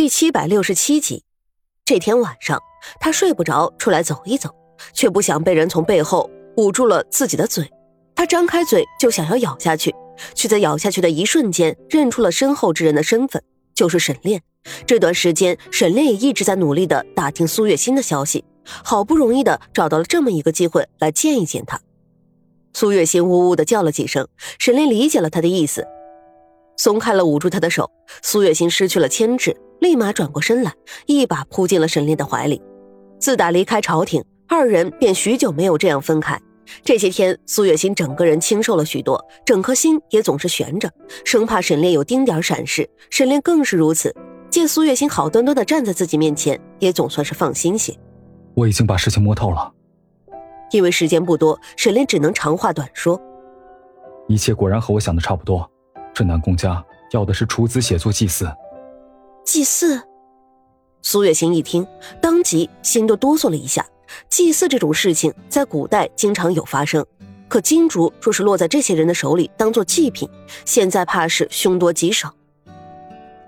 第七百六十七集，这天晚上，他睡不着，出来走一走，却不想被人从背后捂住了自己的嘴。他张开嘴就想要咬下去，却在咬下去的一瞬间认出了身后之人的身份，就是沈炼。这段时间，沈炼也一直在努力的打听苏月心的消息，好不容易的找到了这么一个机会来见一见他。苏月心呜呜的叫了几声，沈炼理解了他的意思，松开了捂住他的手。苏月心失去了牵制。立马转过身来，一把扑进了沈炼的怀里。自打离开朝廷，二人便许久没有这样分开。这些天，苏月心整个人清瘦了许多，整颗心也总是悬着，生怕沈炼有丁点闪失。沈炼更是如此，见苏月心好端端的站在自己面前，也总算是放心些。我已经把事情摸透了。因为时间不多，沈炼只能长话短说。一切果然和我想的差不多，这南宫家要的是处子写作祭祀。祭祀，苏月心一听，当即心都哆嗦了一下。祭祀这种事情在古代经常有发生，可金竹若是落在这些人的手里当做祭品，现在怕是凶多吉少。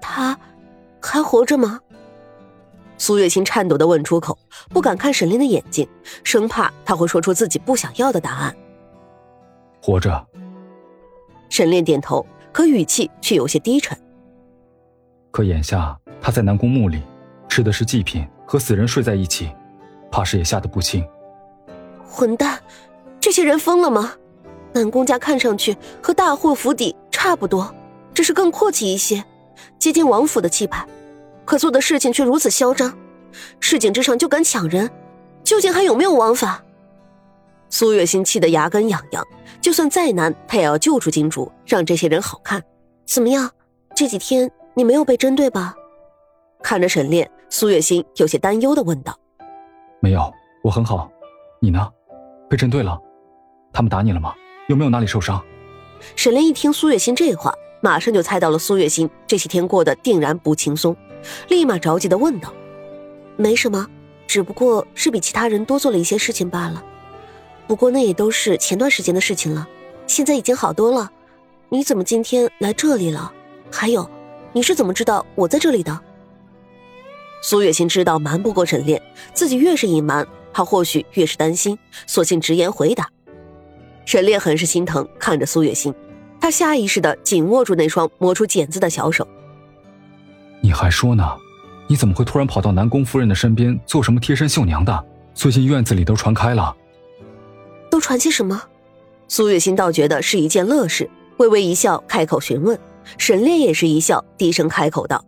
他还活着吗？苏月心颤抖的问出口，不敢看沈炼的眼睛，生怕他会说出自己不想要的答案。活着。沈炼点头，可语气却有些低沉。可眼下他在南宫墓里，吃的是祭品，和死人睡在一起，怕是也吓得不轻。混蛋，这些人疯了吗？南宫家看上去和大户府邸差不多，只是更阔气一些，接近王府的气派，可做的事情却如此嚣张，市井之上就敢抢人，究竟还有没有王法？苏月心气得牙根痒痒，就算再难，他也要救出金主，让这些人好看。怎么样？这几天？你没有被针对吧？看着沈炼，苏月心有些担忧的问道：“没有，我很好。你呢？被针对了？他们打你了吗？有没有哪里受伤？”沈炼一听苏月心这话，马上就猜到了苏月心这些天过得定然不轻松，立马着急的问道：“没什么，只不过是比其他人多做了一些事情罢了。不过那也都是前段时间的事情了，现在已经好多了。你怎么今天来这里了？还有……”你是怎么知道我在这里的？苏月心知道瞒不过沈炼，自己越是隐瞒，他或许越是担心，索性直言回答。沈炼很是心疼，看着苏月心，他下意识的紧握住那双磨出茧子的小手。你还说呢？你怎么会突然跑到南宫夫人的身边做什么贴身绣娘的？最近院子里都传开了。都传些什么？苏月心倒觉得是一件乐事，微微一笑，开口询问。沈炼也是一笑，低声开口道：“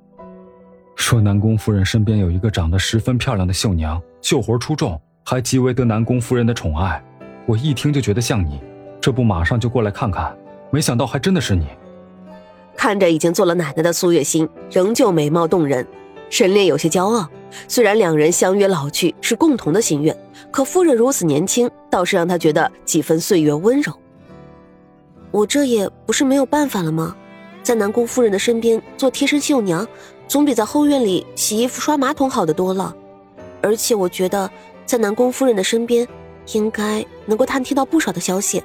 说南宫夫人身边有一个长得十分漂亮的绣娘，绣活出众，还极为得南宫夫人的宠爱。我一听就觉得像你，这不马上就过来看看。没想到还真的是你。”看着已经做了奶奶的苏月心，仍旧美貌动人，沈炼有些骄傲。虽然两人相约老去是共同的心愿，可夫人如此年轻，倒是让他觉得几分岁月温柔。我这也不是没有办法了吗？在南宫夫人的身边做贴身绣娘，总比在后院里洗衣服、刷马桶好得多了。而且我觉得，在南宫夫人的身边，应该能够探听到不少的消息。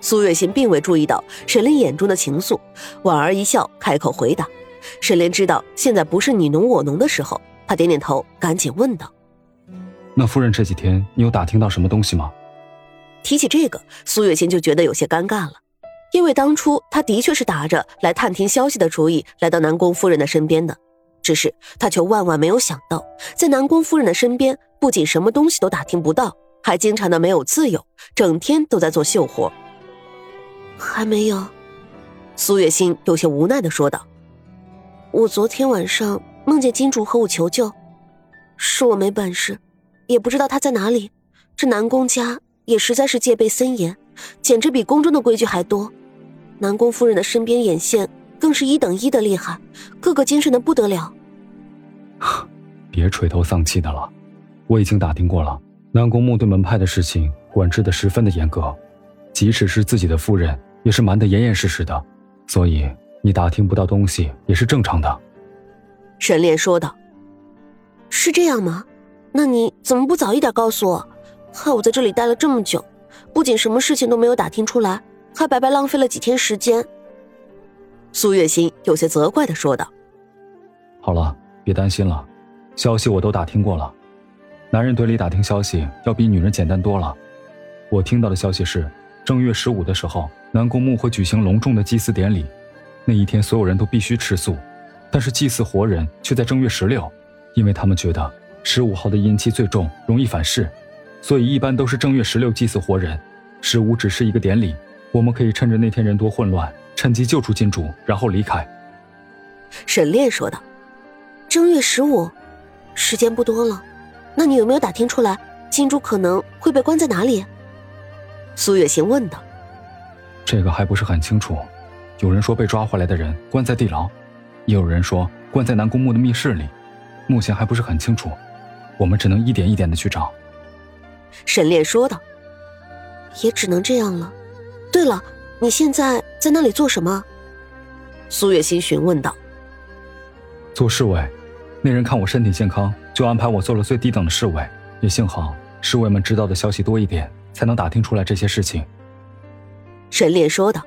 苏月心并未注意到沈炼眼中的情愫，莞儿一笑，开口回答。沈炼知道现在不是你侬我侬的时候，他点点头，赶紧问道：“那夫人这几天，你有打听到什么东西吗？”提起这个，苏月心就觉得有些尴尬了。因为当初他的确是打着来探听消息的主意来到南宫夫人的身边的，只是他却万万没有想到，在南宫夫人的身边不仅什么东西都打听不到，还经常的没有自由，整天都在做绣活。还没有，苏月心有些无奈的说道：“我昨天晚上梦见金主和我求救，是我没本事，也不知道他在哪里。这南宫家也实在是戒备森严，简直比宫中的规矩还多。”南宫夫人的身边眼线更是一等一的厉害，个个精神的不得了。别垂头丧气的了，我已经打听过了，南宫墓对门派的事情管制的十分的严格，即使是自己的夫人也是瞒得严严实实的，所以你打听不到东西也是正常的。沈炼说道：“是这样吗？那你怎么不早一点告诉我？害我在这里待了这么久，不仅什么事情都没有打听出来。”还白白浪费了几天时间。苏月心有些责怪的说道：“好了，别担心了，消息我都打听过了。男人堆里打听消息要比女人简单多了。我听到的消息是，正月十五的时候，南宫墓会举行隆重的祭祀典礼，那一天所有人都必须吃素，但是祭祀活人却在正月十六，因为他们觉得十五号的阴气最重，容易反噬，所以一般都是正月十六祭祀活人。十五只是一个典礼，我们可以趁着那天人多混乱，趁机救出金主，然后离开。沈炼说道：“正月十五，时间不多了，那你有没有打听出来金主可能会被关在哪里？”苏月行问道：“这个还不是很清楚，有人说被抓回来的人关在地牢，也有人说关在南宫墓的密室里，目前还不是很清楚，我们只能一点一点的去找。”沈炼说道：“也只能这样了。对了，你现在在那里做什么？”苏月心询问道。“做侍卫，那人看我身体健康，就安排我做了最低等的侍卫，也幸好侍卫们知道的消息多一点。”才能打听出来这些事情。沈炼说道，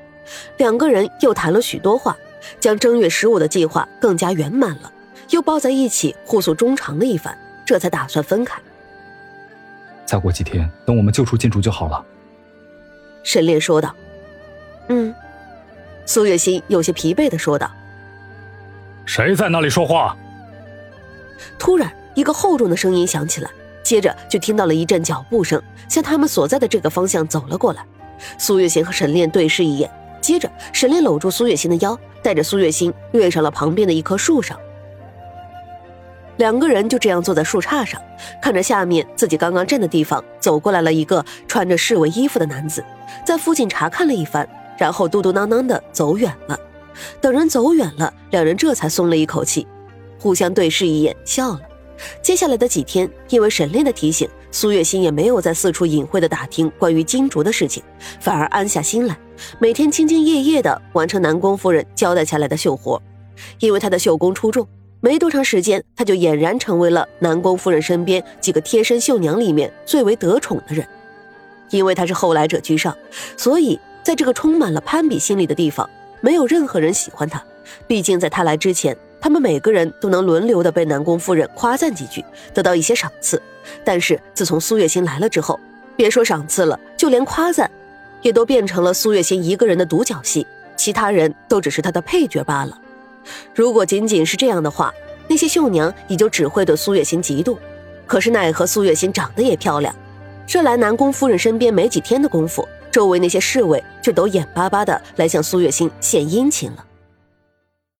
两个人又谈了许多话，将正月十五的计划更加圆满了，又抱在一起互诉衷肠了一番，这才打算分开。再过几天，等我们救出金主就好了。沈炼说道。嗯，苏月心有些疲惫的说道。谁在那里说话？突然，一个厚重的声音响起来。接着就听到了一阵脚步声，向他们所在的这个方向走了过来。苏月心和沈炼对视一眼，接着沈炼搂住苏月心的腰，带着苏月心跃上了旁边的一棵树上。两个人就这样坐在树杈上，看着下面自己刚刚站的地方走过来了一个穿着侍卫衣服的男子，在附近查看了一番，然后嘟嘟囔囔的走远了。等人走远了，两人这才松了一口气，互相对视一眼，笑了。接下来的几天，因为沈炼的提醒，苏月心也没有再四处隐晦的打听关于金竹的事情，反而安下心来，每天兢兢业业的完成南宫夫人交代下来的绣活。因为她的绣工出众，没多长时间，他就俨然成为了南宫夫人身边几个贴身绣娘里面最为得宠的人。因为他是后来者居上，所以在这个充满了攀比心理的地方，没有任何人喜欢他。毕竟在他来之前。他们每个人都能轮流的被南宫夫人夸赞几句，得到一些赏赐。但是自从苏月心来了之后，别说赏赐了，就连夸赞，也都变成了苏月心一个人的独角戏，其他人都只是他的配角罢了。如果仅仅是这样的话，那些绣娘也就只会对苏月心嫉妒。可是奈何苏月心长得也漂亮，这来南宫夫人身边没几天的功夫，周围那些侍卫就都眼巴巴的来向苏月心献殷勤了。